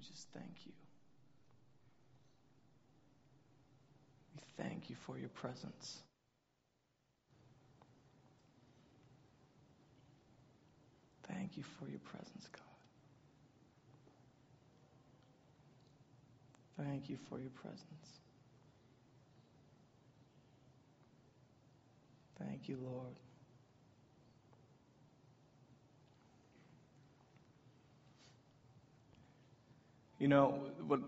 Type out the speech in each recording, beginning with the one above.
we just thank you. We thank you for your presence. Thank you for your presence, God. Thank you for your presence. Thank you, Lord. You know, what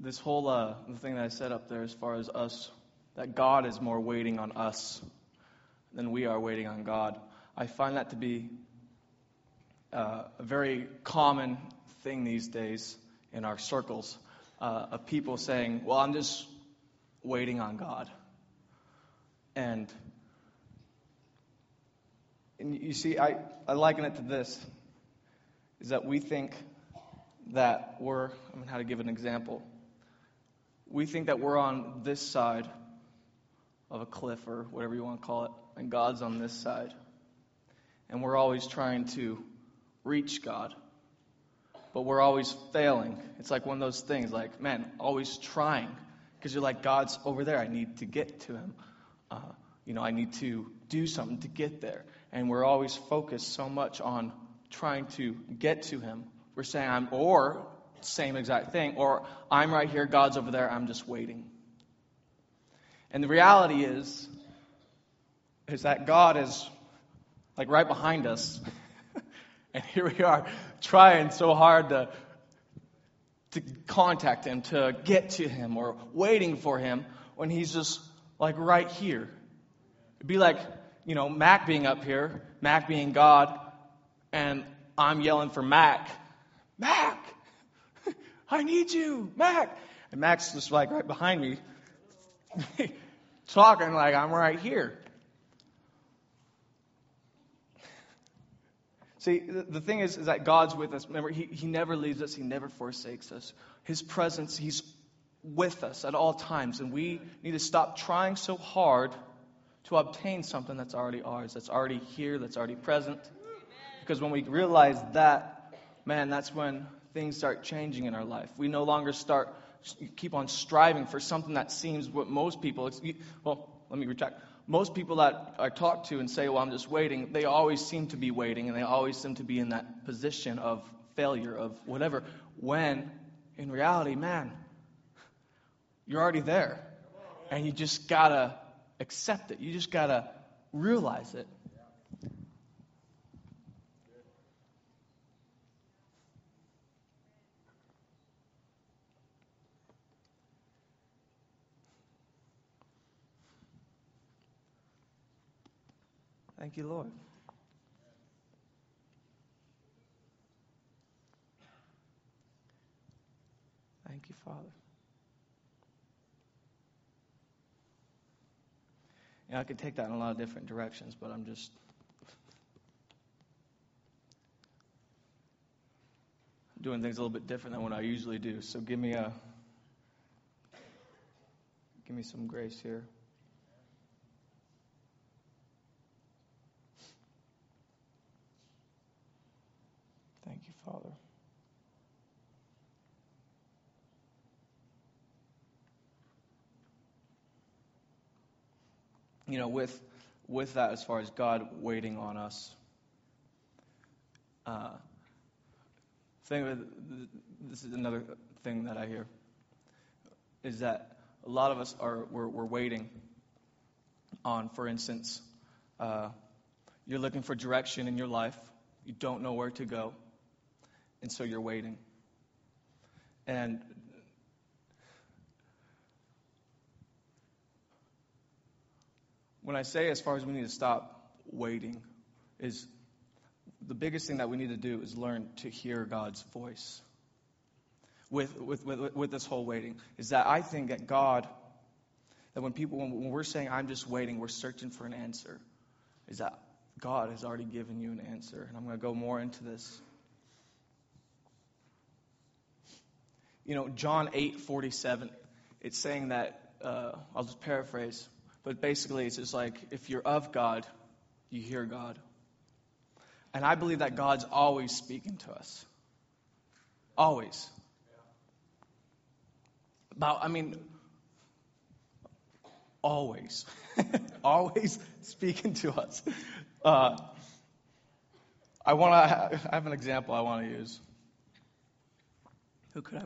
this whole uh, the thing that I said up there, as far as us, that God is more waiting on us than we are waiting on God. I find that to be uh, a very common thing these days in our circles uh, of people saying, "Well, I'm just waiting on God," and and you see, I, I liken it to this: is that we think that we're, I mean, how to give an example. We think that we're on this side of a cliff or whatever you want to call it, and God's on this side. And we're always trying to reach God, but we're always failing. It's like one of those things, like, man, always trying. Because you're like, God's over there. I need to get to him. Uh, you know, I need to do something to get there. And we're always focused so much on trying to get to him we're saying I'm, or same exact thing, or I'm right here, God's over there, I'm just waiting. And the reality is, is that God is like right behind us. and here we are trying so hard to, to contact him, to get to him, or waiting for him when he's just like right here. It'd be like, you know, Mac being up here, Mac being God, and I'm yelling for Mac Mac, I need you, Mac. And Mac's just like right behind me, talking like I'm right here. See, the thing is, is that God's with us. Remember, he, he never leaves us, He never forsakes us. His presence, He's with us at all times. And we need to stop trying so hard to obtain something that's already ours, that's already here, that's already present. Because when we realize that, man, that's when things start changing in our life. We no longer start keep on striving for something that seems what most people well, let me retract. Most people that I talk to and say, "Well, I'm just waiting," they always seem to be waiting and they always seem to be in that position of failure of whatever when in reality, man, you're already there. And you just got to accept it. You just got to realize it. Thank you, Lord. Thank you, Father. Yeah, I could take that in a lot of different directions, but I'm just. doing things a little bit different than what I usually do. So give me a give me some grace here. Father. You know, with with that, as far as God waiting on us, uh, thing this is another thing that I hear is that a lot of us are we're, we're waiting on, for instance, uh, you're looking for direction in your life, you don't know where to go and so you're waiting. And when I say as far as we need to stop waiting, is the biggest thing that we need to do is learn to hear God's voice. With, with, with, with this whole waiting, is that I think that God, that when people, when we're saying, I'm just waiting, we're searching for an answer, is that God has already given you an answer. And I'm going to go more into this you know, John 8 47, it's saying that, uh, I'll just paraphrase, but basically it's just like if you're of God, you hear God. And I believe that God's always speaking to us. Always. About, I mean, always. always speaking to us. Uh, I want to I have an example I want to use. Who could I,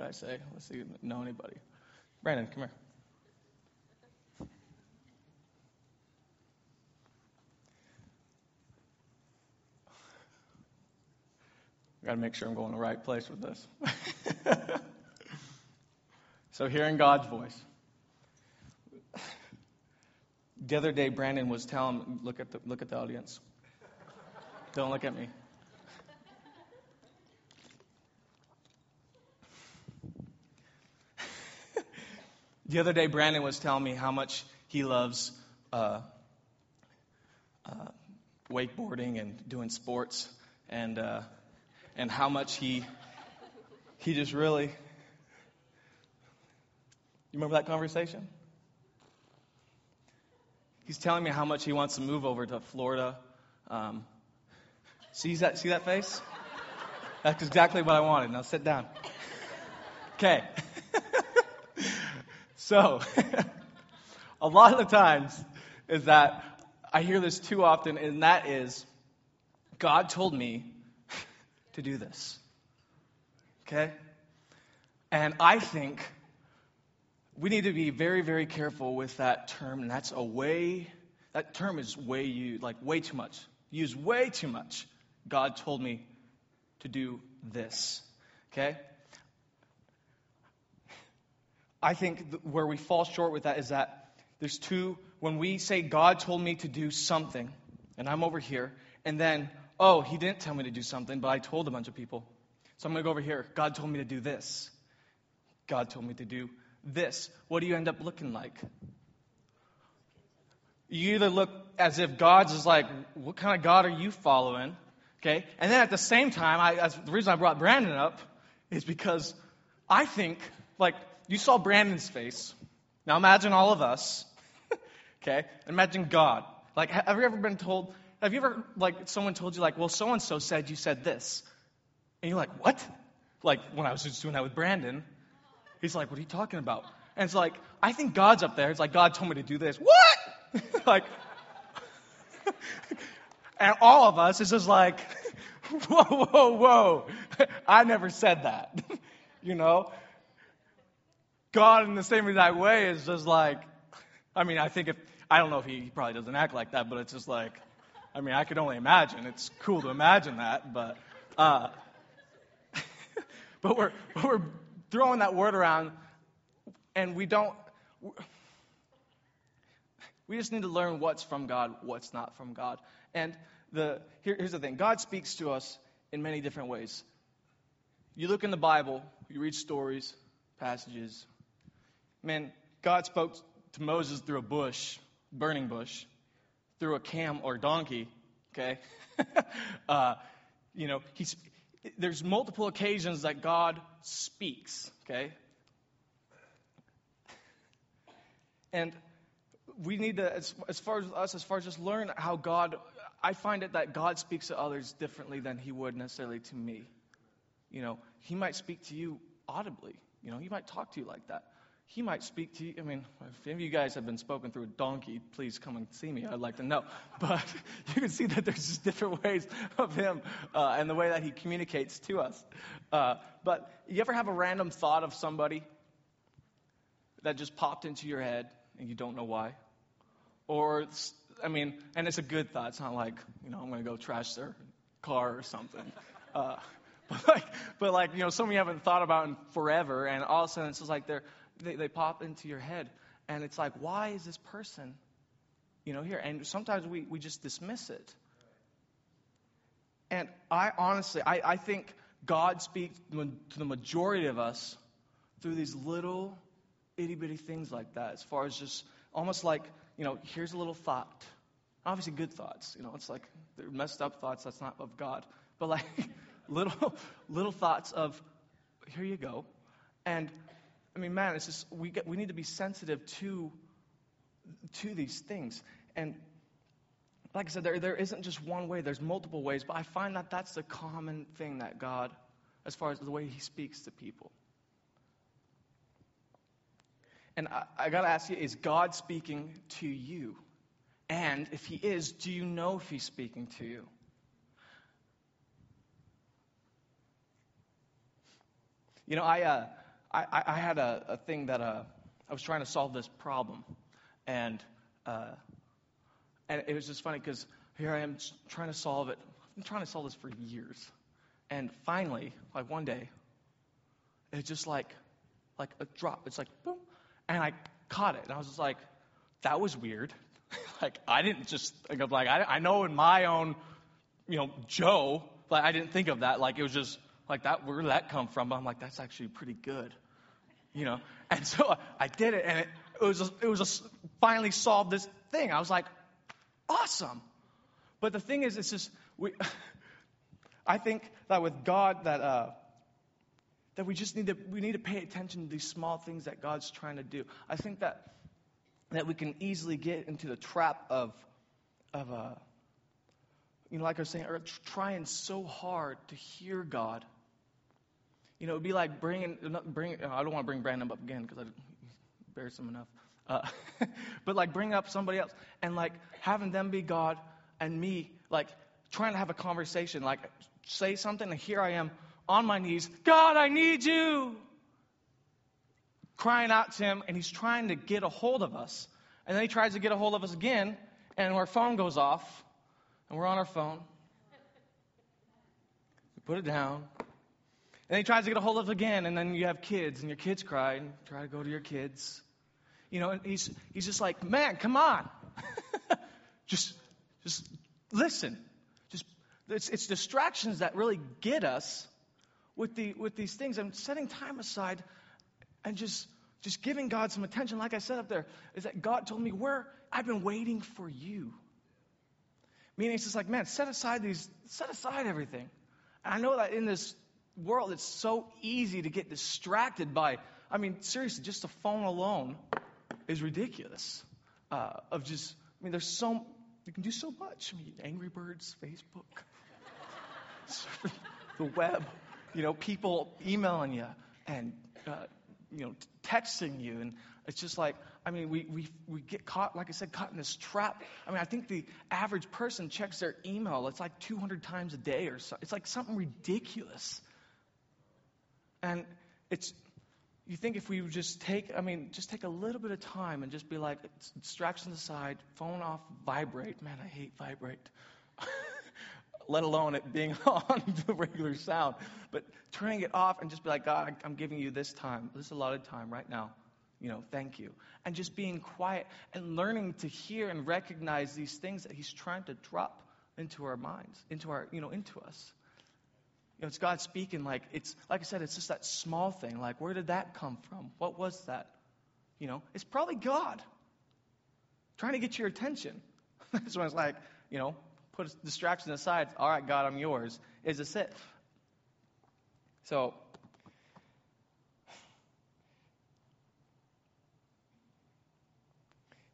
I say? Let's see, know anybody. Brandon, come here. Got to make sure I'm going the right place with this. so, hearing God's voice. The other day, Brandon was telling, look at the, look at the audience. Don't look at me. The other day, Brandon was telling me how much he loves uh, uh, wakeboarding and doing sports, and uh, and how much he he just really. You remember that conversation? He's telling me how much he wants to move over to Florida. Um, see that? See that face? That's exactly what I wanted. Now sit down. Okay. So, a lot of the times is that I hear this too often, and that is, God told me to do this. Okay? And I think we need to be very, very careful with that term, and that's a way, that term is way used, like way too much. Used way too much. God told me to do this. Okay? I think where we fall short with that is that there's two, when we say God told me to do something, and I'm over here, and then oh, he didn't tell me to do something, but I told a bunch of people. So I'm going to go over here. God told me to do this. God told me to do this. What do you end up looking like? You either look as if God's is like, what kind of God are you following? Okay? And then at the same time, I, the reason I brought Brandon up is because I think, like, you saw Brandon's face. Now imagine all of us. okay? Imagine God. Like, have you ever been told, have you ever, like, someone told you, like, well, so and so said you said this? And you're like, what? Like, when I was just doing that with Brandon, he's like, what are you talking about? And it's like, I think God's up there. It's like, God told me to do this. What? like, and all of us is just like, whoa, whoa, whoa. I never said that. you know? God, in the same exact way, is just like, I mean, I think if, I don't know if he, probably doesn't act like that, but it's just like, I mean, I could only imagine. It's cool to imagine that, but uh, but we're we're throwing that word around, and we don't. We just need to learn what's from God, what's not from God. And the here, here's the thing: God speaks to us in many different ways. You look in the Bible, you read stories, passages. Man, God spoke to Moses through a bush, burning bush through a cam or donkey, okay? uh, you know, he's, there's multiple occasions that God speaks, okay? And we need to, as, as far as us, as far as just learn how God, I find it that God speaks to others differently than he would necessarily to me. You know, he might speak to you audibly. You know, he might talk to you like that he might speak to you. I mean, if any of you guys have been spoken through a donkey, please come and see me. I'd like to know. But you can see that there's just different ways of him uh, and the way that he communicates to us. Uh, but you ever have a random thought of somebody that just popped into your head and you don't know why? Or, I mean, and it's a good thought. It's not like, you know, I'm going to go trash their car or something. Uh, but like, but like, you know, something you haven't thought about in forever, and all of a sudden it's just like they're they, they pop into your head. And it's like, why is this person, you know, here? And sometimes we, we just dismiss it. And I honestly, I, I think God speaks to the majority of us through these little itty bitty things like that, as far as just almost like, you know, here's a little thought. Obviously, good thoughts. You know, it's like they're messed up thoughts that's not of God. But like little little thoughts of, here you go. And I mean, man, it's just we get, we need to be sensitive to to these things. And like I said, there there isn't just one way. There's multiple ways. But I find that that's the common thing that God as far as the way he speaks to people. And I, I got to ask you is God speaking to you? And if he is, do you know if he's speaking to you? You know, I, uh, I, I had a, a thing that uh, I was trying to solve this problem. And, uh, and it was just funny because here I am trying to solve it. I've been trying to solve this for years. And finally, like one day, it's just like, like a drop. It's like, boom. And I caught it. And I was just like, that was weird. like, I didn't just think of like, I, I know in my own, you know, Joe, like, I didn't think of that. Like, it was just, like that where did that come from? But i'm like that's actually pretty good you know? And so i did it and it, it was a, it was a, finally solved this thing. I was like awesome. But the thing is it's just we i think that with god that uh that we just need to we need to pay attention to these small things that god's trying to do. I think that that we can easily get into the trap of of uh you know, like I was saying, trying so hard to hear God you know, it'd be like bringing, bring, I don't want to bring Brandon up again because I embarrassed him enough. Uh, but like bring up somebody else and like having them be God and me, like trying to have a conversation, like say something, and here I am on my knees, God, I need you. Crying out to him, and he's trying to get a hold of us. And then he tries to get a hold of us again, and our phone goes off, and we're on our phone. We put it down, and he tries to get a hold of again, and then you have kids, and your kids cry, and try to go to your kids. You know, and he's, he's just like, man, come on. just, just listen. Just, it's, it's distractions that really get us with, the, with these things. And setting time aside and just, just giving God some attention, like I said up there, is that God told me, where I've been waiting for you. Meaning it's just like, man, set aside these, set aside everything. And I know that in this world, it's so easy to get distracted by, I mean, seriously, just a phone alone is ridiculous. Uh, of just, I mean, there's so, you can do so much. I mean, Angry Birds, Facebook, the web, you know, people emailing you and, uh, you know, texting you. And it's just like, I mean, we, we, we get caught, like I said, caught in this trap. I mean, I think the average person checks their email, it's like 200 times a day or so. It's like something ridiculous. And it's, you think if we would just take, I mean, just take a little bit of time and just be like, distractions aside, phone off, vibrate. Man, I hate vibrate. Let alone it being on the regular sound. But turning it off and just be like, God, I'm giving you this time, this allotted time right now. You know, thank you. And just being quiet and learning to hear and recognize these things that He's trying to drop into our minds, into our, you know, into us. You know, it's God speaking like it's like I said, it's just that small thing. Like, where did that come from? What was that? You know, it's probably God trying to get your attention. That's when it's like, you know, put distraction aside. All right, God, I'm yours. Is this it? So,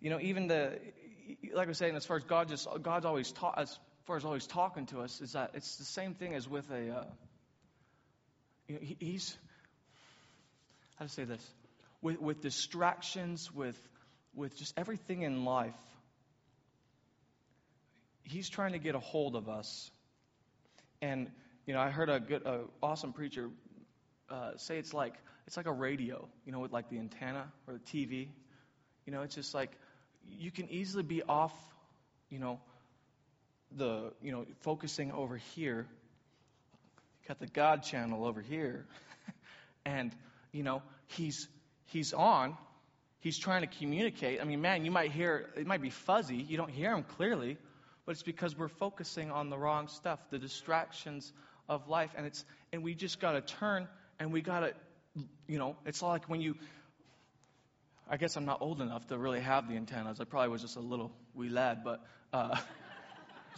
you know, even the, like I was saying, as far as God just, God's always taught us far as always talking to us, is that it's the same thing as with a. Uh, you know, he, he's how to say this with with distractions, with with just everything in life. He's trying to get a hold of us, and you know, I heard a good, a awesome preacher uh, say it's like it's like a radio, you know, with like the antenna or the TV. You know, it's just like you can easily be off, you know, the, you know, focusing over here. Got the God channel over here. and, you know, he's he's on. He's trying to communicate. I mean, man, you might hear it might be fuzzy. You don't hear him clearly, but it's because we're focusing on the wrong stuff, the distractions of life. And it's and we just gotta turn and we gotta you know, it's like when you I guess I'm not old enough to really have the antennas. I probably was just a little wee lad, but uh,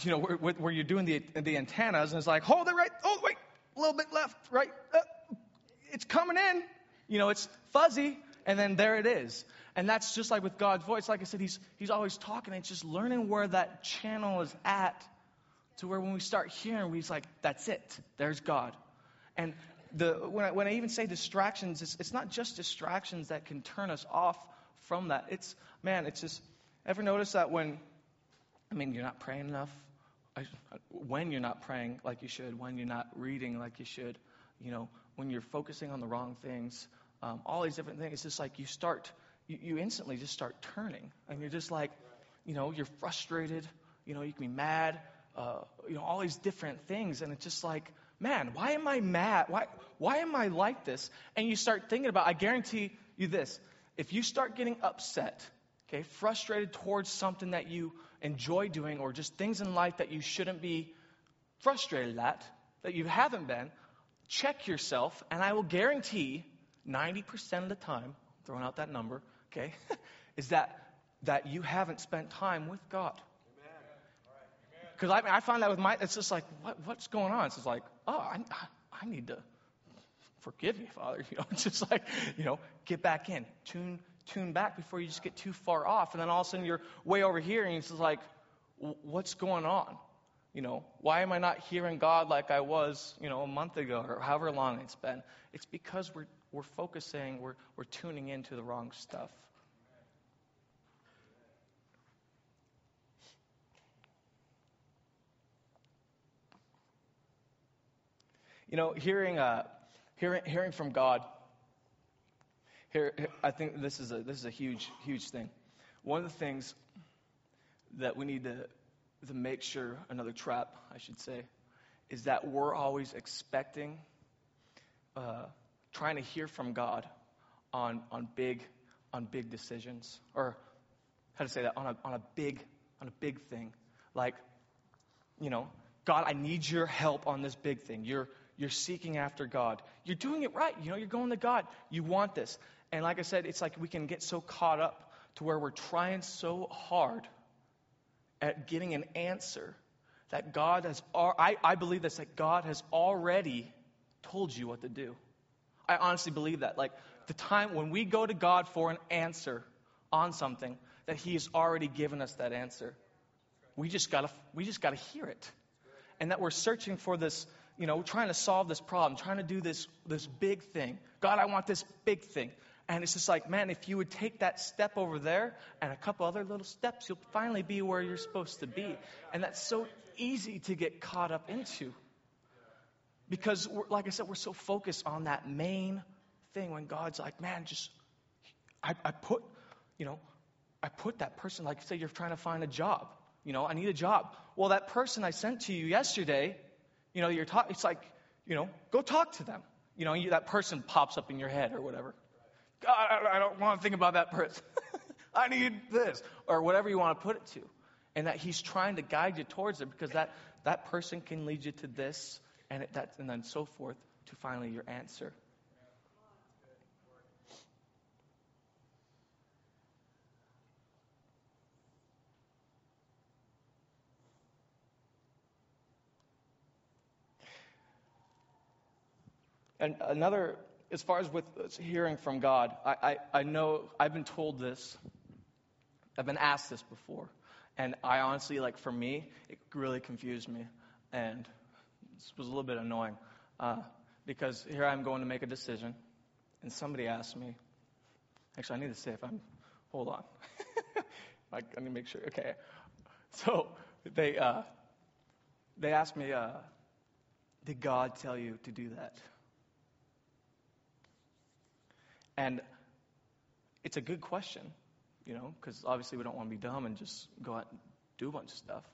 you know, where, where you're doing the, the antennas, and it's like, hold it right, oh, wait, a little bit left, right, uh, it's coming in. You know, it's fuzzy, and then there it is. And that's just like with God's voice. Like I said, He's, he's always talking, it's just learning where that channel is at to where when we start hearing, we're like, that's it, there's God. And the, when, I, when I even say distractions, it's, it's not just distractions that can turn us off from that. It's, man, it's just, ever notice that when, I mean, you're not praying enough? When you're not praying like you should, when you're not reading like you should, you know, when you're focusing on the wrong things, um, all these different things, it's just like you start, you, you instantly just start turning. And you're just like, you know, you're frustrated, you know, you can be mad, uh, you know, all these different things. And it's just like, man, why am I mad? Why, why am I like this? And you start thinking about, I guarantee you this, if you start getting upset, okay, frustrated towards something that you enjoy doing or just things in life that you shouldn't be frustrated at, that you haven't been, check yourself, and I will guarantee 90% of the time, throwing out that number, okay, is that that you haven't spent time with God. Because I, I find that with my, it's just like, what, what's going on? It's just like, oh, I, I need to forgive me, Father. You know, just like, you know, get back in, tune, tune back before you just get too far off. And then all of a sudden you're way over here and it's like, what's going on? You know, why am I not hearing God like I was, you know, a month ago or however long it's been? It's because we're, we're focusing, we're, we're tuning into the wrong stuff. You know, hearing, uh, hearing, hearing from God, here, I think this is, a, this is a huge, huge thing. One of the things that we need to, to make sure, another trap, I should say, is that we're always expecting, uh, trying to hear from God on, on, big, on big decisions. Or, how to say that, on a, on a big, on a big thing. Like, you know, God, I need your help on this big thing. You're, you're seeking after God. You're doing it right. You know, you're going to God. You want this. And like I said, it's like we can get so caught up to where we're trying so hard at getting an answer that God has, I, I believe this, that God has already told you what to do. I honestly believe that. Like the time when we go to God for an answer on something, that He has already given us that answer. We just gotta, we just gotta hear it. And that we're searching for this you know, trying to solve this problem, trying to do this, this big thing. God, I want this big thing. And it's just like, man, if you would take that step over there and a couple other little steps, you'll finally be where you're supposed to be. And that's so easy to get caught up into. Because, like I said, we're so focused on that main thing when God's like, man, just, I, I put, you know, I put that person, like, say you're trying to find a job. You know, I need a job. Well, that person I sent to you yesterday, you know, you're talking, it's like, you know, go talk to them. You know, you, that person pops up in your head or whatever. God, I, don't want to think about that person. I need this. Or whatever you want to put it to. And that he's trying to guide you towards it because that, that person can lead you to this and, it, that, and then so forth to finally your answer. And another, as far as with hearing from God, I, I, I know I've been told this, I've been asked this before. And I honestly, like for me, it really confused me. And this was a little bit annoying. Uh, because here I'm going to make a decision, and somebody asked me, actually, I need to say if I'm, hold on. I need to make sure. Okay. So they, uh, they asked me, uh, did God tell you to do that? And it's a good question, you know, because obviously we don't want to be dumb and just go out and do a bunch of stuff.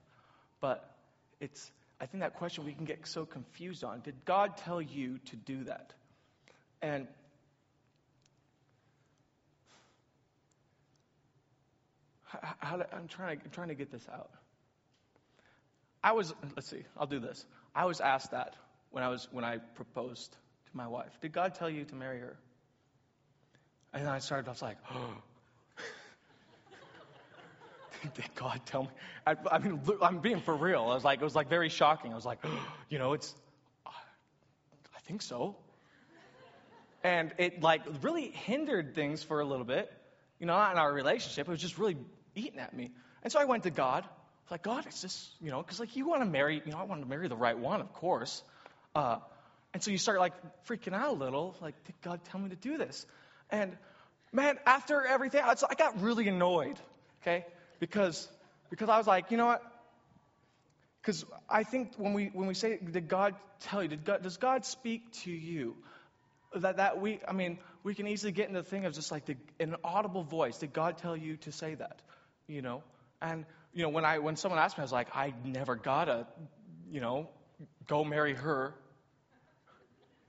But it's, I think that question we can get so confused on. Did God tell you to do that? And how, how I'm trying to, I'm trying to get this out. I was, let's see, I'll do this. I was asked that when I was when I proposed to my wife. Did God tell you to marry her? And I started, I was like, oh. Did God tell me? I, I, mean, I'm being for real. I was like, it was like very shocking. I was like, oh, you know, it's, I think so. And it like really hindered things for a little bit, you know, not in our relationship. It was just really eating at me. And so I went to God. I like, God, it's just, you know, because like you want to marry, you know, I want to marry the right one, of course. Uh, And so you start like freaking out a little, like, did God tell me to do this? And man, after everything, I got really annoyed, okay? Because, because I was like, you know what? Because I think when we, when we say, did God tell you, did God, does God speak to you? That, that we, I mean, we can easily get into the thing of just like the, an audible voice. Did God tell you to say that? You know? And, you know, when I, when someone asked me, I was like, I never gotta, you know, go marry her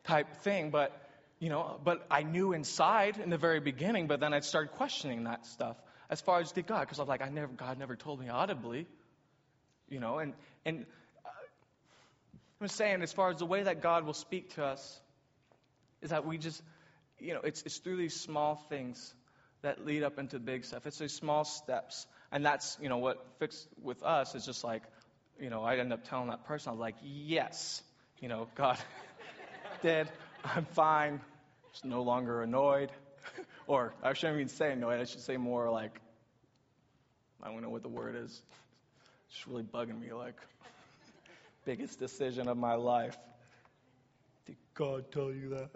type thing. But, you know, but I knew inside in the very beginning, but then I started questioning that stuff as far as did God, because I'm like, I never, God never told me audibly, you know, and, and uh, I'm saying as far as the way that God will speak to us is that we just, you know, it's, it's through these small things that lead up into big stuff. It's these small steps. And that's, you know, what fixed with us is just like, you know, I end up telling that person, I was like, yes, you know, God did. I'm fine. Just no longer annoyed. or I shouldn't even say annoyed. I should say more like, I don't know what the word is. It's just really bugging me. Like, biggest decision of my life. Did God tell you that?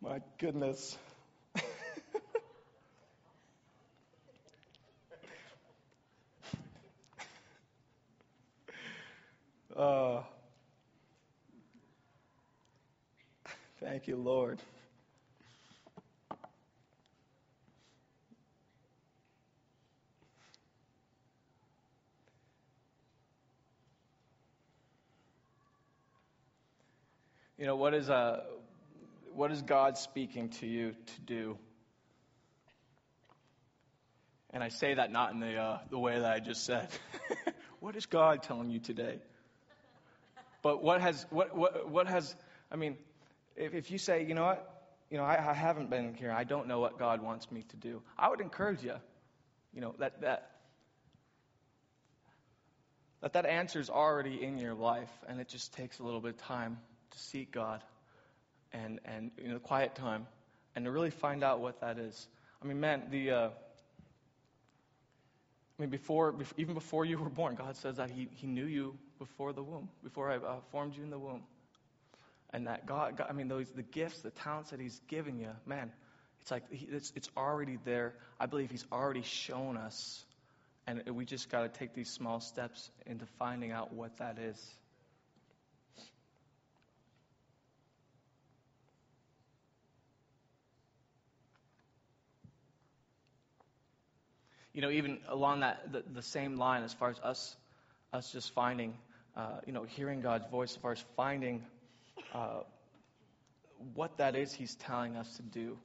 My goodness. Thank you, Lord. You know, what is, uh, what is God speaking to you to do? And I say that not in the, uh, the way that I just said. what is God telling you today? But what has, what, what, what has, I mean, if, if you say, you know what, you know, I, I haven't been here, I don't know what God wants me to do, I would encourage you, you know, that, that, that that answer is already in your life, and it just takes a little bit of time to seek God and, and you know, quiet time and to really find out what that is. I mean, man, the, uh, I mean, before, even before you were born, God says that He, he knew you before the womb, before I uh, formed you in the womb. And that God, God, I mean, those, the gifts, the talents that He's given you, man, it's like he, it's, it's already there. I believe He's already shown us. And we just got to take these small steps into finding out what that is. you know, even along that the, the same line, as far as us, us just finding, uh, you know, hearing God's voice, as far as finding uh, what that is He's telling us to do,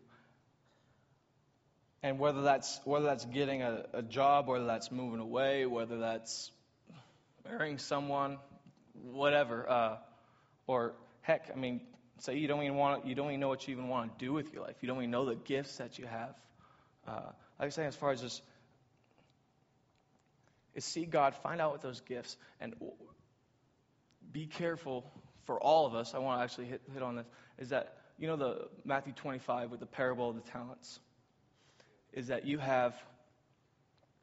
and whether that's whether that's getting a, a job, whether that's moving away, whether that's marrying someone, whatever, uh, or heck, I mean, say you don't even want you don't even know what you even want to do with your life. You don't even know the gifts that you have. Uh, like I say, as far as just is see God, find out what those gifts, and be careful for all of us. I want to actually hit, hit on this. Is that you know the Matthew 25 with the parable of the talents? Is that you have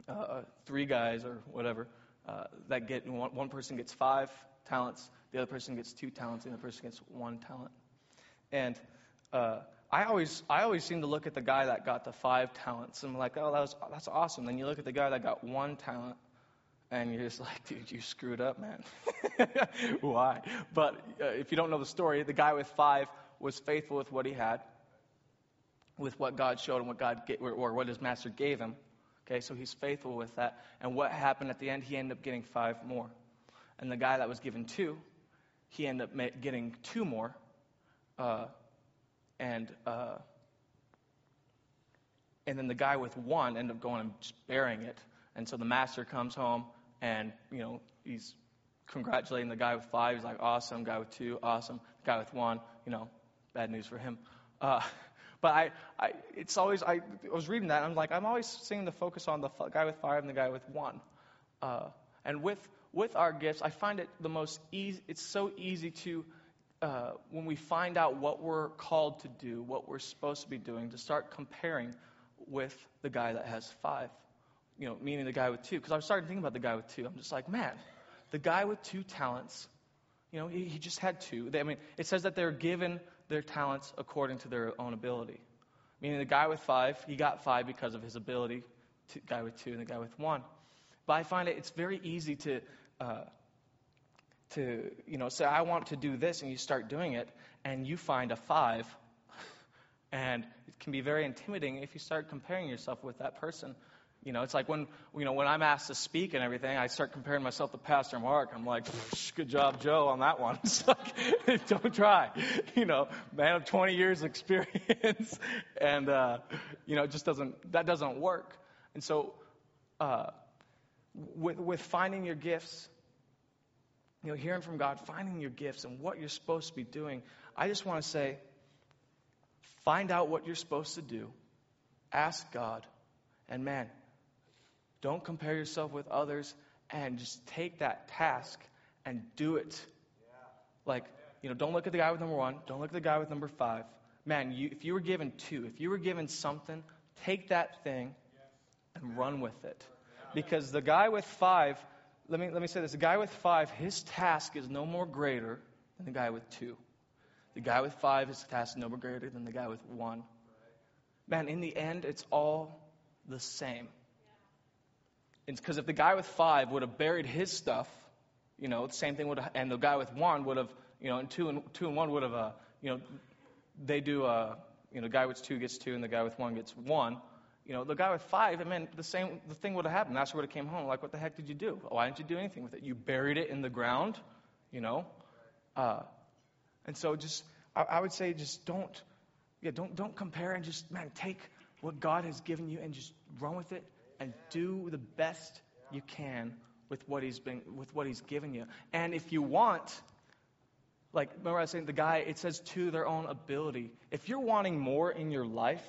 uh, uh, three guys or whatever uh, that get one, one person gets five talents, the other person gets two talents, and the person gets one talent. And uh, I always, I always seem to look at the guy that got the five talents and I'm like, oh, that was, that's awesome. Then you look at the guy that got one talent and you're just like, dude, you screwed up, man. Why? But uh, if you don't know the story, the guy with five was faithful with what he had, with what God showed him, what God or, or what his master gave him. Okay, so he's faithful with that. And what happened at the end? He ended up getting five more. And the guy that was given two, he ended up getting two more. Uh, and uh, and then the guy with one ended up going and just burying it. And so the master comes home and, you know, he's congratulating the guy with five. He's like, awesome. Guy with two, awesome. Guy with one, you know, bad news for him. Uh, but I, I, it's always, I, I was reading that, I'm like, I'm always seeing the focus on the f- guy with five and the guy with one. Uh, and with, with our gifts, I find it the most easy, it's so easy to, uh, when we find out what we're called to do, what we're supposed to be doing, to start comparing with the guy that has five you know, meaning the guy with two. Because I was starting to think about the guy with two. I'm just like, man, the guy with two talents, you know, he, he just had two. They, I mean, it says that they're given their talents according to their own ability. Meaning the guy with five, he got five because of his ability. The guy with two and the guy with one. But I find it, it's very easy to, uh, to, you know, say, I want to do this, and you start doing it, and you find a five, and it can be very intimidating if you start comparing yourself with that person. You know, it's like when you know when I'm asked to speak and everything, I start comparing myself to Pastor Mark. I'm like, good job, Joe, on that one. It's like, don't try. You know, man of 20 years experience, and uh, you know, it just doesn't that doesn't work. And so, uh, with with finding your gifts, you know, hearing from God, finding your gifts and what you're supposed to be doing, I just want to say, find out what you're supposed to do, ask God, and man, don't compare yourself with others and just take that task and do it. Like, you know, don't look at the guy with number one. Don't look at the guy with number five. Man, you, if you were given two, if you were given something, take that thing and run with it. Because the guy with five, let me, let me say this the guy with five, his task is no more greater than the guy with two. The guy with five, his task is no more greater than the guy with one. Man, in the end, it's all the same. Because if the guy with five would have buried his stuff, you know, the same thing would, have, and the guy with one would have, you know, and two and two and one would have, uh, you know, they do, uh, you know, the guy with two gets two and the guy with one gets one. You know, the guy with five, I mean, the same, the thing would have happened. Master would have came home like, what the heck did you do? Why didn't you do anything with it? You buried it in the ground, you know. Uh, and so, just, I, I would say, just don't, yeah, don't don't compare and just, man, take what God has given you and just run with it and do the best you can with what he's been with what he's given you. And if you want, like remember I was saying the guy, it says to their own ability. If you're wanting more in your life,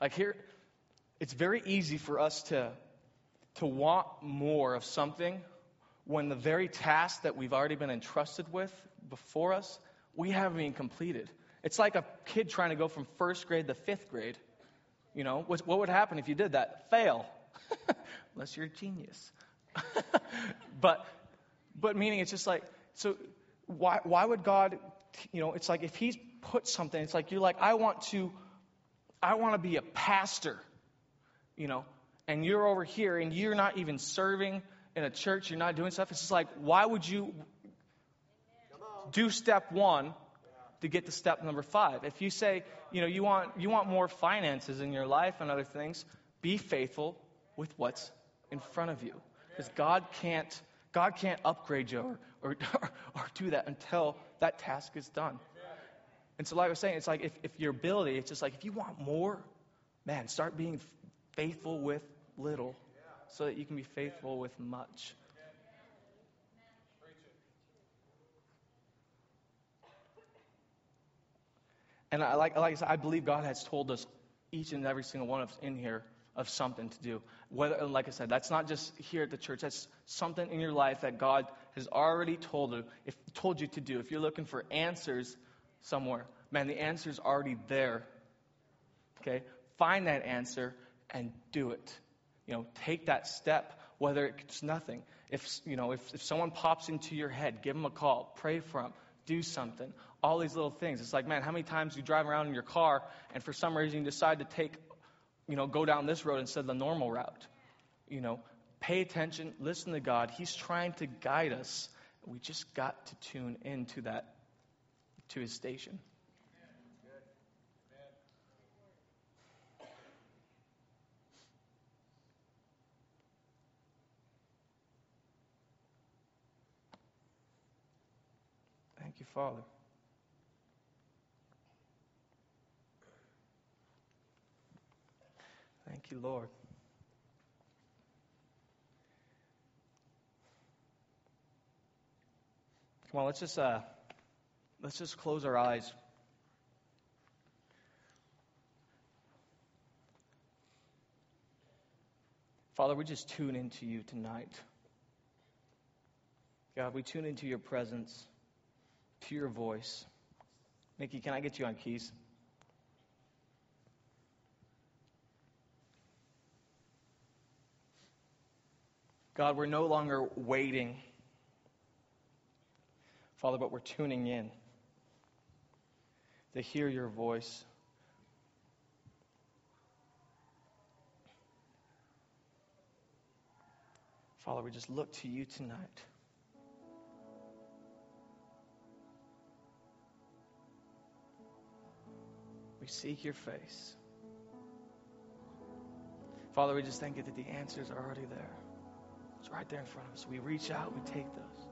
like here, it's very easy for us to to want more of something when the very task that we've already been entrusted with before us, we haven't even completed. It's like a kid trying to go from first grade to fifth grade. You know, what, what would happen if you did that? Fail. Unless you're a genius. but, but meaning it's just like, so why, why would God, you know, it's like if He's put something, it's like you're like, I want to, I want to be a pastor, you know, and you're over here and you're not even serving in a church, you're not doing stuff. It's just like, why would you do step one to get to step number five. If you say, you know, you want, you want more finances in your life and other things, be faithful with what's in front of you. Because God can't, God can't upgrade you or, or, or do that until that task is done. And so, like I was saying, it's like if, if your ability, it's just like if you want more, man, start being faithful with little so that you can be faithful with much. And I, like, like I said, I believe God has told us, each and every single one of us in here, of something to do. Whether, like I said, that's not just here at the church. That's something in your life that God has already told you, if, told you to do. If you're looking for answers somewhere, man, the answer's already there. Okay? Find that answer and do it. You know, take that step, whether it's nothing. If, you know, if, if someone pops into your head, give them a call, pray for them, do something all these little things. It's like, man, how many times you drive around in your car and for some reason you decide to take, you know, go down this road instead of the normal route? You know, pay attention, listen to God. He's trying to guide us. We just got to tune into that, to his station. Father. Thank you, Lord. Come on, let's just uh, let's just close our eyes. Father, we just tune into you tonight. God, we tune into your presence, to your voice. Mickey, can I get you on keys? God, we're no longer waiting, Father, but we're tuning in to hear your voice. Father, we just look to you tonight. Seek your face. Father, we just thank you that the answers are already there. It's right there in front of us. We reach out, we take those.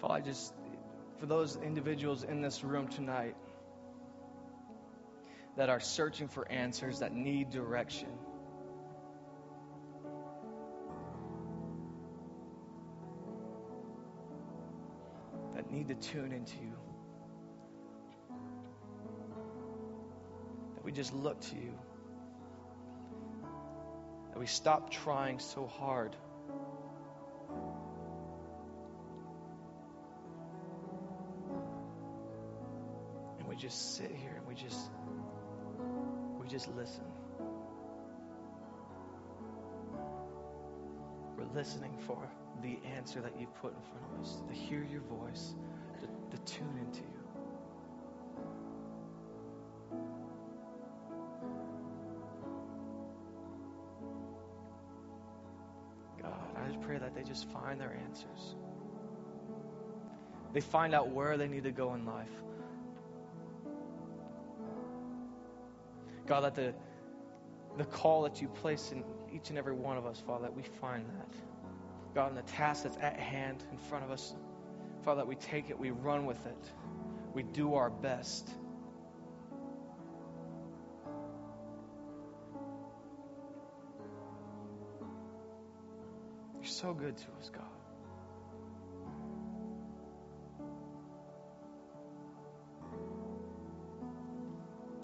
Father, I just, for those individuals in this room tonight that are searching for answers, that need direction, need to tune into you, that we just look to you, that we stop trying so hard. And we just sit here and we just we just listen. We're listening for the answer that you've put in front of us, to hear your voice, to, to tune into you. God, I just pray that they just find their answers. They find out where they need to go in life. God, that the, the call that you place in each and every one of us, Father, that we find that. God, the task that's at hand in front of us, Father, that we take it, we run with it, we do our best. You're so good to us, God.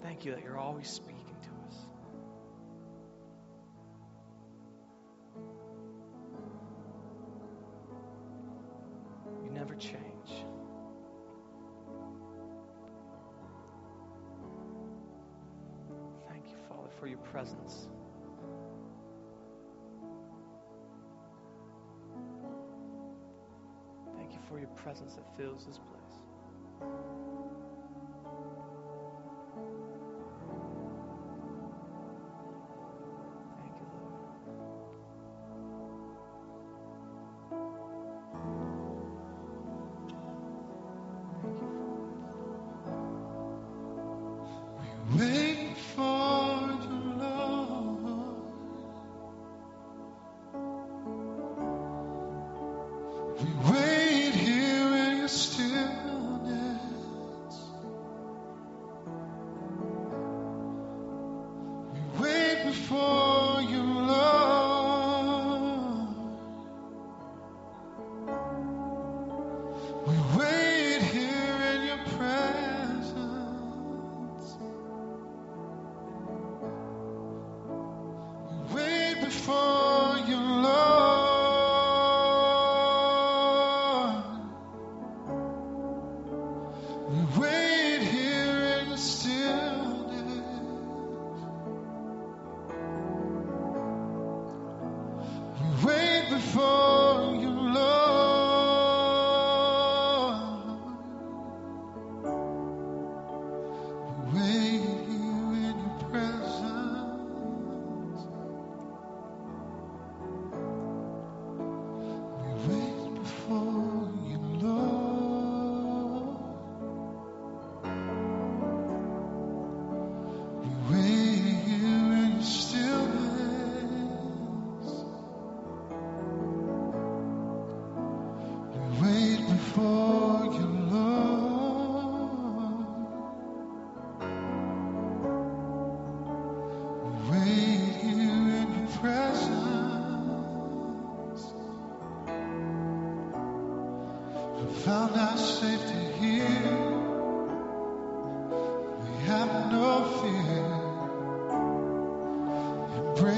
Thank you that you're always speaking fills this place. Wait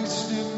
step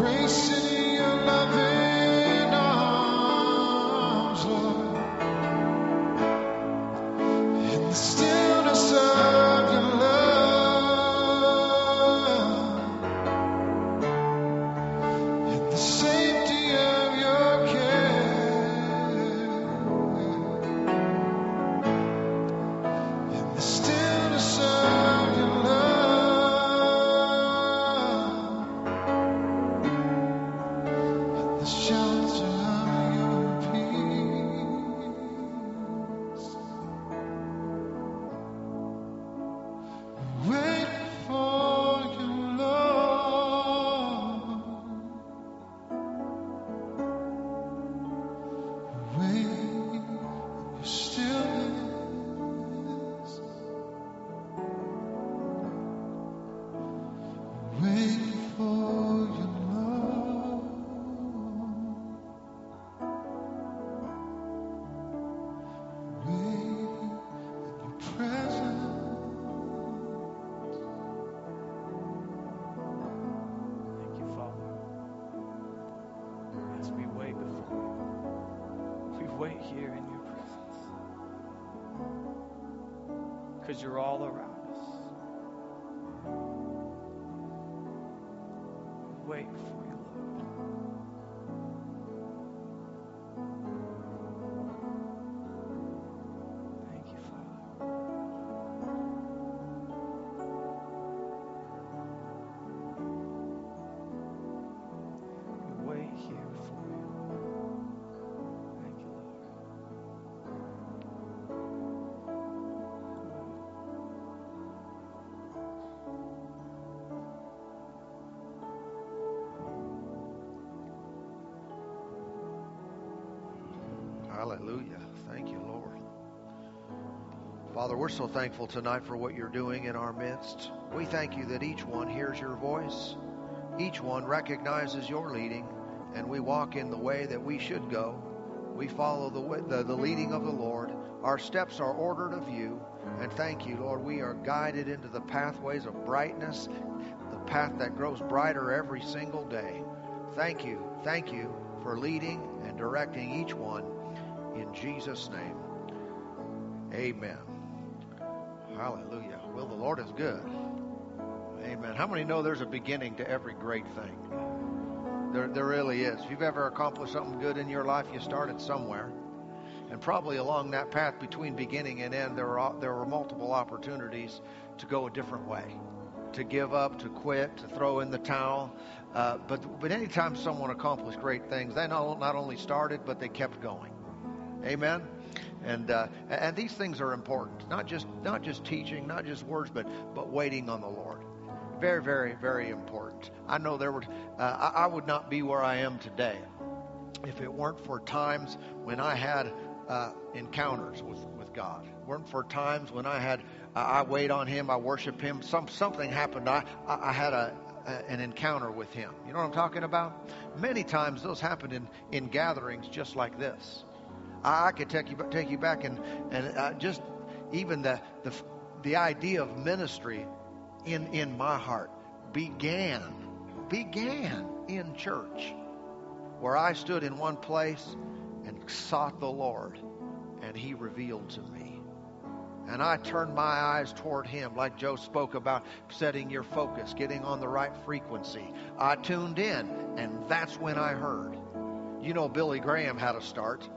Embracing Because you're all around us. Wait for you, Father, we're so thankful tonight for what you're doing in our midst. We thank you that each one hears your voice, each one recognizes your leading, and we walk in the way that we should go. We follow the, way, the, the leading of the Lord. Our steps are ordered of you. And thank you, Lord, we are guided into the pathways of brightness, the path that grows brighter every single day. Thank you. Thank you for leading and directing each one in Jesus' name. Amen. Hallelujah. Well, the Lord is good. Amen. How many know there's a beginning to every great thing? There, there really is. If you've ever accomplished something good in your life, you started somewhere. And probably along that path between beginning and end, there were, there were multiple opportunities to go a different way, to give up, to quit, to throw in the towel. Uh, but, but anytime someone accomplished great things, they not, not only started, but they kept going. Amen. And uh, and these things are important. Not just not just teaching, not just words, but but waiting on the Lord. Very, very, very important. I know there were. Uh, I, I would not be where I am today if it weren't for times when I had uh, encounters with with God. weren't for times when I had uh, I wait on Him, I worship Him. Some something happened. I I, I had a an encounter with him. You know what I'm talking about? Many times those happen in, in gatherings just like this. I, I could take you take you back and and uh, just even the the the idea of ministry in in my heart began began in church where I stood in one place and sought the Lord and he revealed to me. And I turned my eyes toward him like Joe spoke about setting your focus getting on the right frequency. I tuned in and that's when I heard. You know, Billy Graham had a start.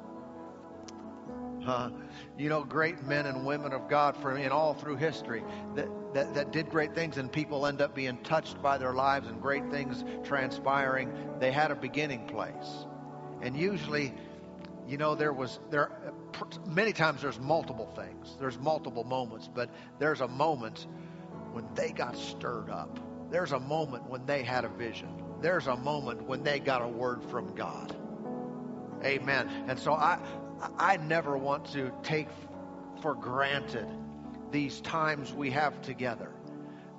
Huh? You know, great men and women of God from in all through history that, that, that did great things, and people end up being touched by their lives and great things transpiring. They had a beginning place, and usually, you know, there was there many times there's multiple things, there's multiple moments, but there's a moment when they got stirred up. There's a moment when they had a vision. There's a moment when they got a word from God. Amen. And so I, I never want to take for granted these times we have together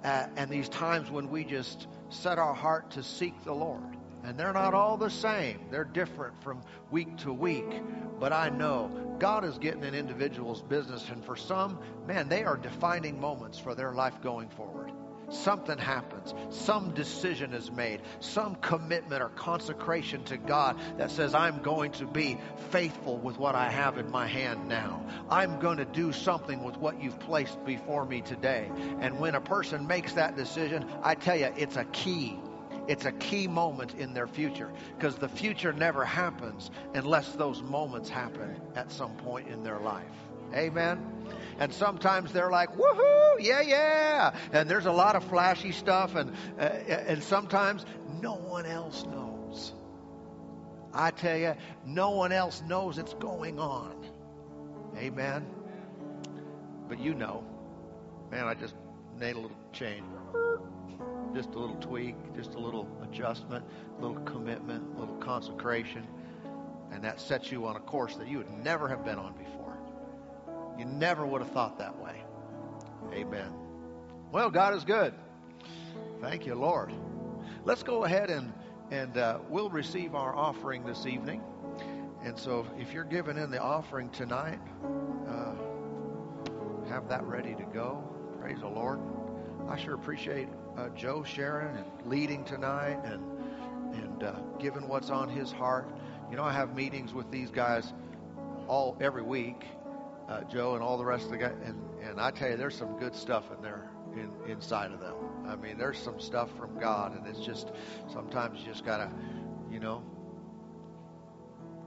uh, and these times when we just set our heart to seek the Lord. And they're not all the same. They're different from week to week. But I know God is getting an individual's business. And for some, man, they are defining moments for their life going forward something happens. Some decision is made. Some commitment or consecration to God that says, I'm going to be faithful with what I have in my hand now. I'm going to do something with what you've placed before me today. And when a person makes that decision, I tell you, it's a key. It's a key moment in their future because the future never happens unless those moments happen at some point in their life. Amen. And sometimes they're like, woohoo, yeah, yeah. And there's a lot of flashy stuff, and, uh, and sometimes no one else knows. I tell you, no one else knows it's going on. Amen. But you know, man, I just made a little change. Just a little tweak, just a little adjustment, a little commitment, a little consecration. And that sets you on a course that you would never have been on before. You never would have thought that way. Amen. Well, God is good. Thank you, Lord. Let's go ahead and and uh, we'll receive our offering this evening. And so, if you're giving in the offering tonight, uh, have that ready to go. Praise the Lord. I sure appreciate uh, Joe sharing and leading tonight and and uh, giving what's on his heart. You know, I have meetings with these guys all every week, uh, Joe and all the rest of the guys. And, and I tell you, there's some good stuff in there in, inside of them. I mean, there's some stuff from God, and it's just sometimes you just gotta, you know,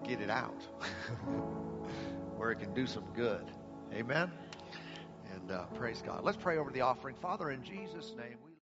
get it out where it can do some good. Amen. And uh, praise God. Let's pray over the offering, Father, in Jesus' name.